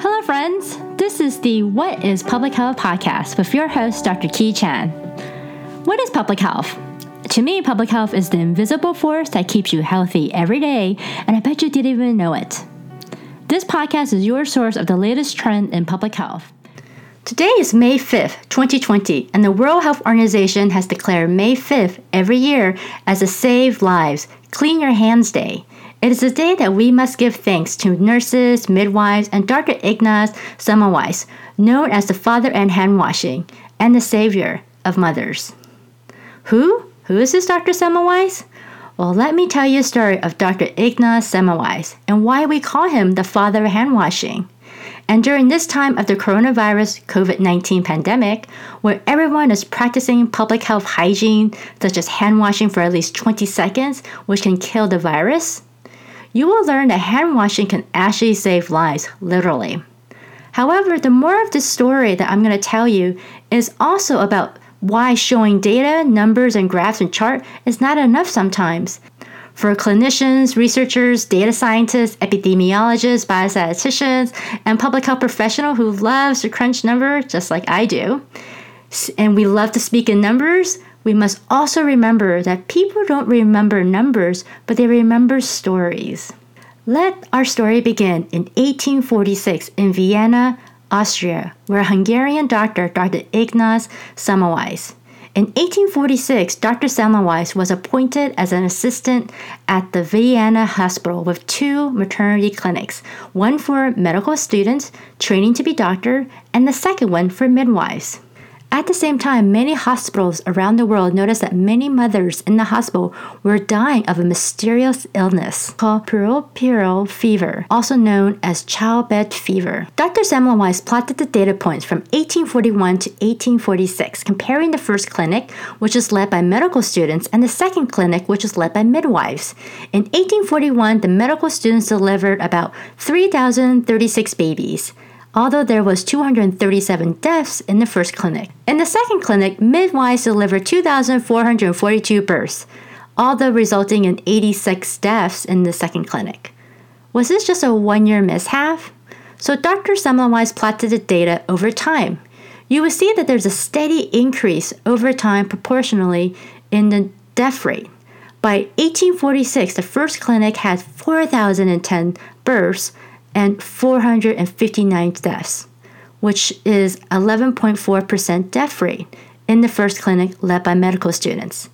Hello, friends. This is the What is Public Health podcast with your host, Dr. Ki Chan. What is public health? To me, public health is the invisible force that keeps you healthy every day, and I bet you didn't even know it. This podcast is your source of the latest trend in public health. Today is May 5th, 2020, and the World Health Organization has declared May 5th every year as a Save Lives, Clean Your Hands Day. It is a day that we must give thanks to nurses, midwives, and Dr. Ignaz Semmelweis, known as the father and hand washing, and the savior of mothers. Who? Who is this Dr. Semmelweis? Well, let me tell you a story of Dr. Ignaz Semmelweis and why we call him the father of hand washing. And during this time of the coronavirus COVID 19 pandemic, where everyone is practicing public health hygiene, such as hand washing for at least 20 seconds, which can kill the virus, you will learn that hand washing can actually save lives, literally. However, the more of this story that I'm going to tell you is also about why showing data, numbers, and graphs and chart is not enough sometimes. For clinicians, researchers, data scientists, epidemiologists, biostatisticians, and public health professional who loves to crunch numbers just like I do, and we love to speak in numbers, we must also remember that people don't remember numbers, but they remember stories. Let our story begin in 1846 in Vienna, Austria, where Hungarian doctor, Dr. Ignaz Semmelweis. In 1846, Dr. Semmelweis was appointed as an assistant at the Vienna hospital with two maternity clinics, one for medical students training to be doctor, and the second one for midwives. At the same time, many hospitals around the world noticed that many mothers in the hospital were dying of a mysterious illness called puerperal fever, also known as childbed fever. Dr. Semmelweis plotted the data points from 1841 to 1846, comparing the first clinic, which was led by medical students, and the second clinic, which was led by midwives. In 1841, the medical students delivered about 3,036 babies although there was 237 deaths in the first clinic. In the second clinic, midwives delivered 2,442 births, although resulting in 86 deaths in the second clinic. Was this just a one-year mishap? So Dr. Semmelweis plotted the data over time. You will see that there's a steady increase over time proportionally in the death rate. By 1846, the first clinic had 4,010 births, and 459 deaths, which is 11.4% death rate in the first clinic led by medical students.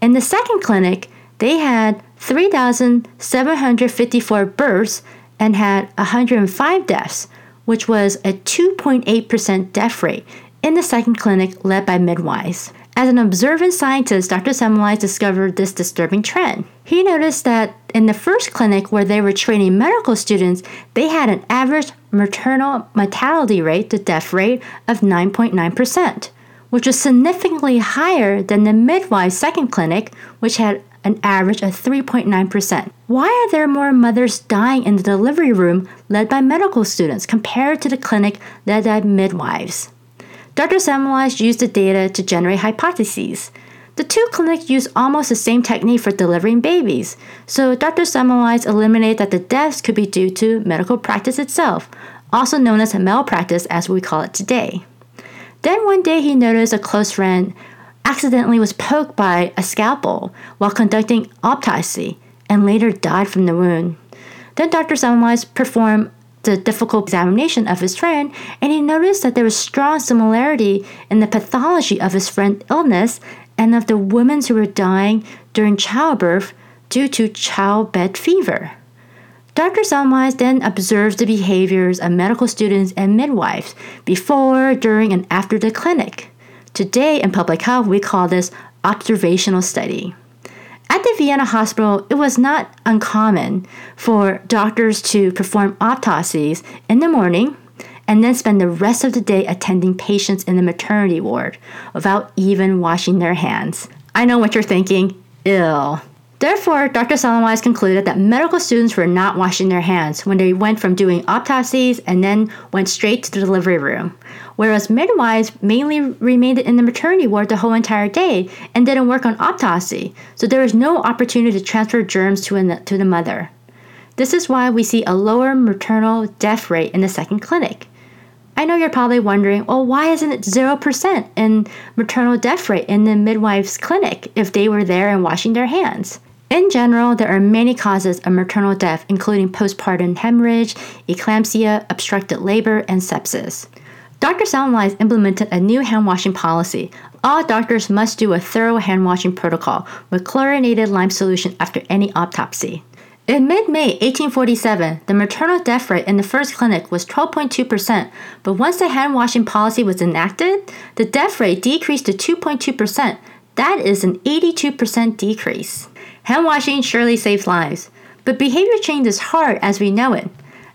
In the second clinic, they had 3,754 births and had 105 deaths, which was a 2.8% death rate in the second clinic led by midwives. As an observant scientist, Dr. Semmelweis discovered this disturbing trend. He noticed that in the first clinic where they were training medical students, they had an average maternal mortality rate, the death rate, of 9.9%, which was significantly higher than the midwife second clinic, which had an average of 3.9%. Why are there more mothers dying in the delivery room led by medical students compared to the clinic led by midwives? Dr. Semmelweis used the data to generate hypotheses. The two clinics use almost the same technique for delivering babies, so Dr. Semmelweis eliminated that the deaths could be due to medical practice itself, also known as malpractice as we call it today. Then one day he noticed a close friend accidentally was poked by a scalpel while conducting autopsy and later died from the wound. Then Dr. Semmelweis performed the difficult examination of his friend, and he noticed that there was strong similarity in the pathology of his friend's illness and of the women who were dying during childbirth due to childbed fever. Dr. Semmelweis then observes the behaviors of medical students and midwives before, during, and after the clinic. Today in public health, we call this observational study. At the Vienna hospital, it was not uncommon for doctors to perform autopsies in the morning and then spend the rest of the day attending patients in the maternity ward without even washing their hands. I know what you're thinking ill. Therefore, Dr. Semmelweis concluded that medical students were not washing their hands when they went from doing autopsies and then went straight to the delivery room, whereas midwives mainly remained in the maternity ward the whole entire day and didn't work on autopsy, so there was no opportunity to transfer germs to, an, to the mother. This is why we see a lower maternal death rate in the second clinic. I know you're probably wondering, well, why isn't it 0% in maternal death rate in the midwife's clinic if they were there and washing their hands? In general, there are many causes of maternal death, including postpartum hemorrhage, eclampsia, obstructed labor, and sepsis. Dr. Semmelweis implemented a new hand washing policy. All doctors must do a thorough hand washing protocol with chlorinated lime solution after any autopsy. In mid May 1847, the maternal death rate in the first clinic was 12.2%, but once the hand washing policy was enacted, the death rate decreased to 2.2%. That is an 82% decrease. Hand washing surely saves lives, but behavior change is hard as we know it.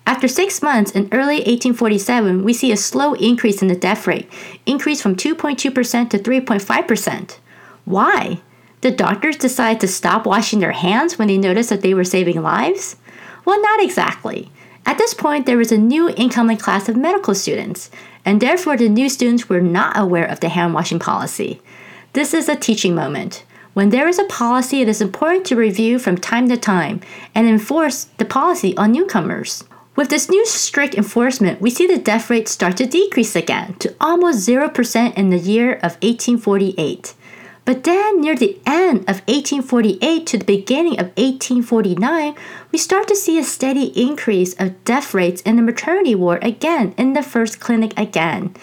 After six months in early 1847, we see a slow increase in the death rate, increase from 2.2% to 3.5%. Why? Did doctors decide to stop washing their hands when they noticed that they were saving lives? Well, not exactly. At this point, there was a new incoming class of medical students, and therefore the new students were not aware of the hand washing policy. This is a teaching moment. When there is a policy, it is important to review from time to time and enforce the policy on newcomers. With this new strict enforcement, we see the death rate start to decrease again to almost 0% in the year of 1848. But then, near the end of 1848 to the beginning of 1849, we start to see a steady increase of death rates in the maternity ward again, in the first clinic again.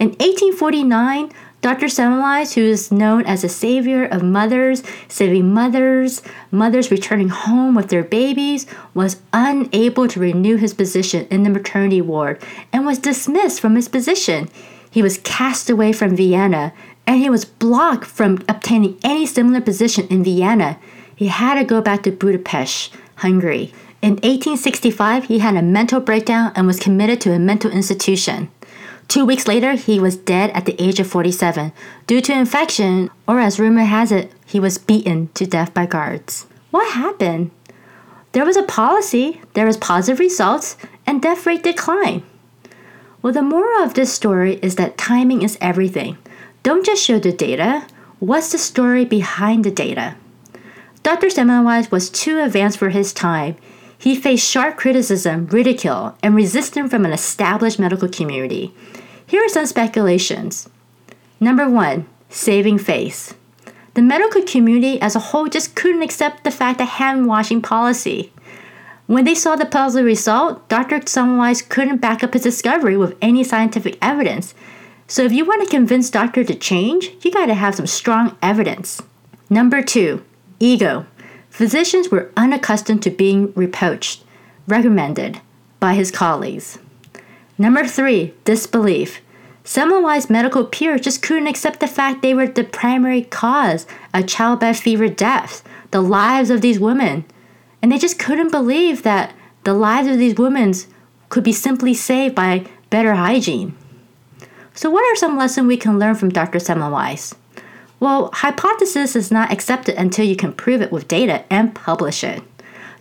In 1849, Dr. Semmelweis, who is known as a savior of mothers, saving mothers, mothers returning home with their babies, was unable to renew his position in the maternity ward and was dismissed from his position. He was cast away from Vienna and he was blocked from obtaining any similar position in Vienna. He had to go back to Budapest, Hungary. In 1865, he had a mental breakdown and was committed to a mental institution. Two weeks later, he was dead at the age of 47 due to infection, or as rumor has it, he was beaten to death by guards. What happened? There was a policy, there was positive results, and death rate declined. Well, the moral of this story is that timing is everything. Don't just show the data. What's the story behind the data? Dr. Semmelweis was too advanced for his time. He faced sharp criticism, ridicule, and resistance from an established medical community. Here are some speculations. Number one, saving face. The medical community as a whole just couldn't accept the fact that hand washing policy. When they saw the positive result, Dr. Semmelweis couldn't back up his discovery with any scientific evidence. So if you want to convince doctor to change, you got to have some strong evidence. Number 2, ego. Physicians were unaccustomed to being reproached, recommended by his colleagues. Number 3, disbelief. Semmelweis medical peers just couldn't accept the fact they were the primary cause of childbed fever deaths, the lives of these women. And they just couldn't believe that the lives of these women could be simply saved by better hygiene. So, what are some lessons we can learn from Dr. Semmelweis? Well, hypothesis is not accepted until you can prove it with data and publish it.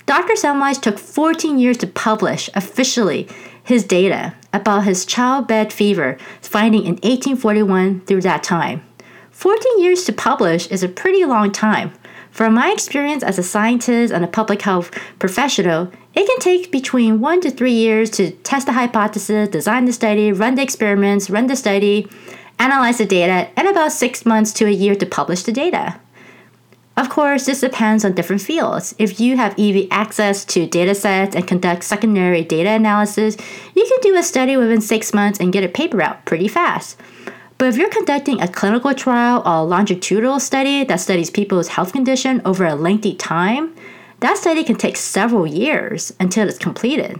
Dr. Semmelweis took 14 years to publish officially his data about his childbed fever finding in 1841 through that time. 14 years to publish is a pretty long time. From my experience as a scientist and a public health professional, it can take between one to three years to test the hypothesis, design the study, run the experiments, run the study, analyze the data, and about six months to a year to publish the data. Of course, this depends on different fields. If you have easy access to data sets and conduct secondary data analysis, you can do a study within six months and get a paper out pretty fast. But if you're conducting a clinical trial or a longitudinal study that studies people's health condition over a lengthy time, that study can take several years until it's completed.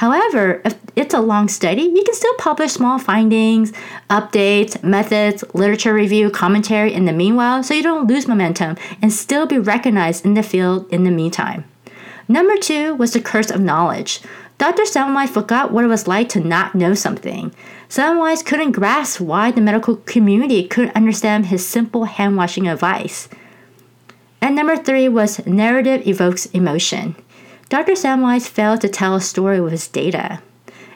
However, if it's a long study, you can still publish small findings, updates, methods, literature review, commentary in the meanwhile so you don't lose momentum and still be recognized in the field in the meantime. Number two was the curse of knowledge. Dr. Semmelweis forgot what it was like to not know something. Semmelweis couldn't grasp why the medical community couldn't understand his simple hand washing advice. And number three was narrative evokes emotion. Dr. Semmelweis failed to tell a story with his data.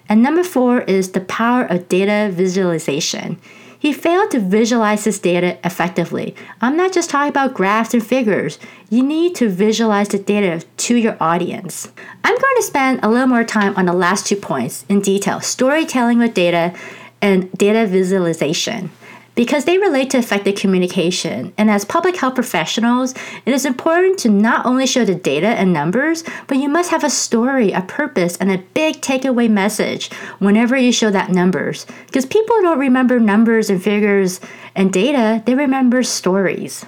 And number four is the power of data visualization. he failed to visualize his data effectively. I'm not just talking about graphs and figures. You need to visualize the data to your audience. I'm going to spend a little more time on the last two points in detail storytelling with data and data visualization because they relate to effective communication. And as public health professionals, it is important to not only show the data and numbers, but you must have a story, a purpose, and a big takeaway message whenever you show that numbers. Because people don't remember numbers and figures and data, they remember stories.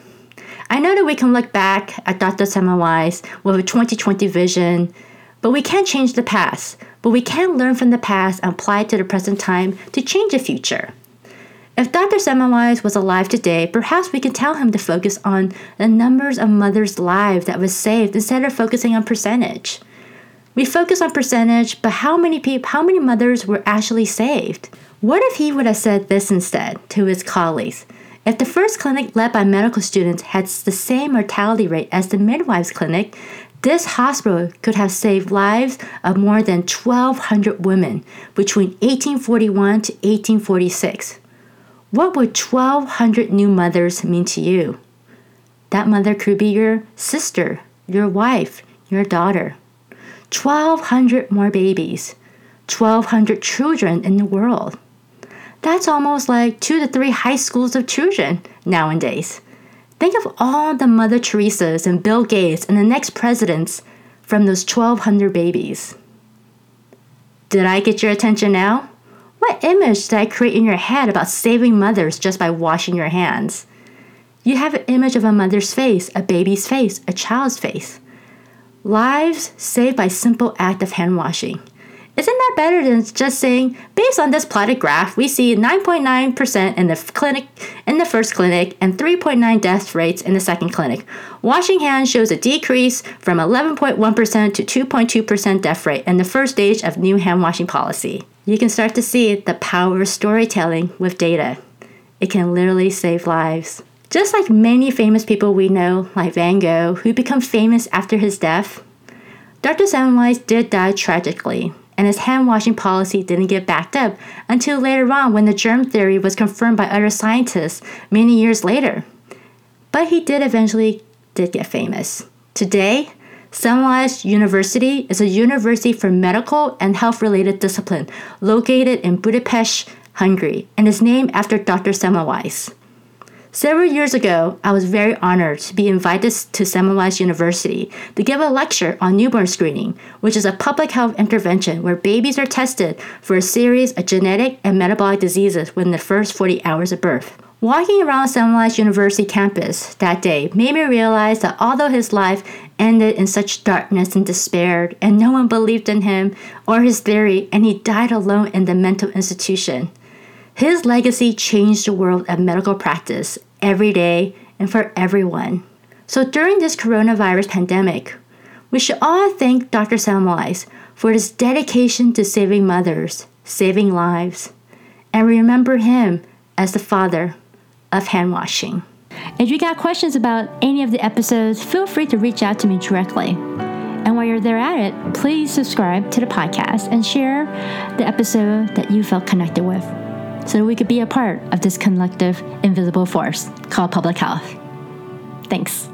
I know that we can look back at Dr. Semmelweis with a 2020 vision, but we can't change the past. But we can learn from the past and apply it to the present time to change the future. If Dr. Semmelweis was alive today, perhaps we could tell him to focus on the numbers of mothers' lives that was saved instead of focusing on percentage. We focus on percentage, but how many people, how many mothers were actually saved? What if he would have said this instead to his colleagues? If the first clinic led by medical students had the same mortality rate as the midwives clinic, this hospital could have saved lives of more than 1,200 women between 1841 to 1846. What would 1,200 new mothers mean to you? That mother could be your sister, your wife, your daughter. 1,200 more babies, 1,200 children in the world. That's almost like two to three high schools of children nowadays. Think of all the Mother Teresa's and Bill Gates and the next presidents from those 1,200 babies. Did I get your attention now? What image did I create in your head about saving mothers just by washing your hands? You have an image of a mother's face, a baby's face, a child's face. Lives saved by simple act of hand washing. Isn't that better than just saying, based on this plotted graph, we see 9.9% in the clinic in the first clinic and 3.9 death rates in the second clinic. Washing hands shows a decrease from 11.1% to 2.2% death rate in the first stage of new hand washing policy. You can start to see the power of storytelling with data. It can literally save lives. Just like many famous people we know, like Van Gogh, who become famous after his death, Dr. Semmelweis did die tragically and his hand washing policy didn't get backed up until later on when the germ theory was confirmed by other scientists many years later. But he did eventually did get famous. Today, Semmelweis University is a university for medical and health related discipline located in Budapest, Hungary, and is named after Dr. Semmelweis. Several years ago, I was very honored to be invited to Semmelweis University to give a lecture on newborn screening, which is a public health intervention where babies are tested for a series of genetic and metabolic diseases within the first 40 hours of birth. Walking around Semmelweis University campus that day made me realize that although his life ended in such darkness and despair, and no one believed in him or his theory, and he died alone in the mental institution, his legacy changed the world of medical practice every day and for everyone. So during this coronavirus pandemic, we should all thank Dr. Semmelweis for his dedication to saving mothers, saving lives, and remember him as the father of hand washing. If you got questions about any of the episodes, feel free to reach out to me directly. And while you're there at it, please subscribe to the podcast and share the episode that you felt connected with so we could be a part of this collective invisible force called public health. Thanks.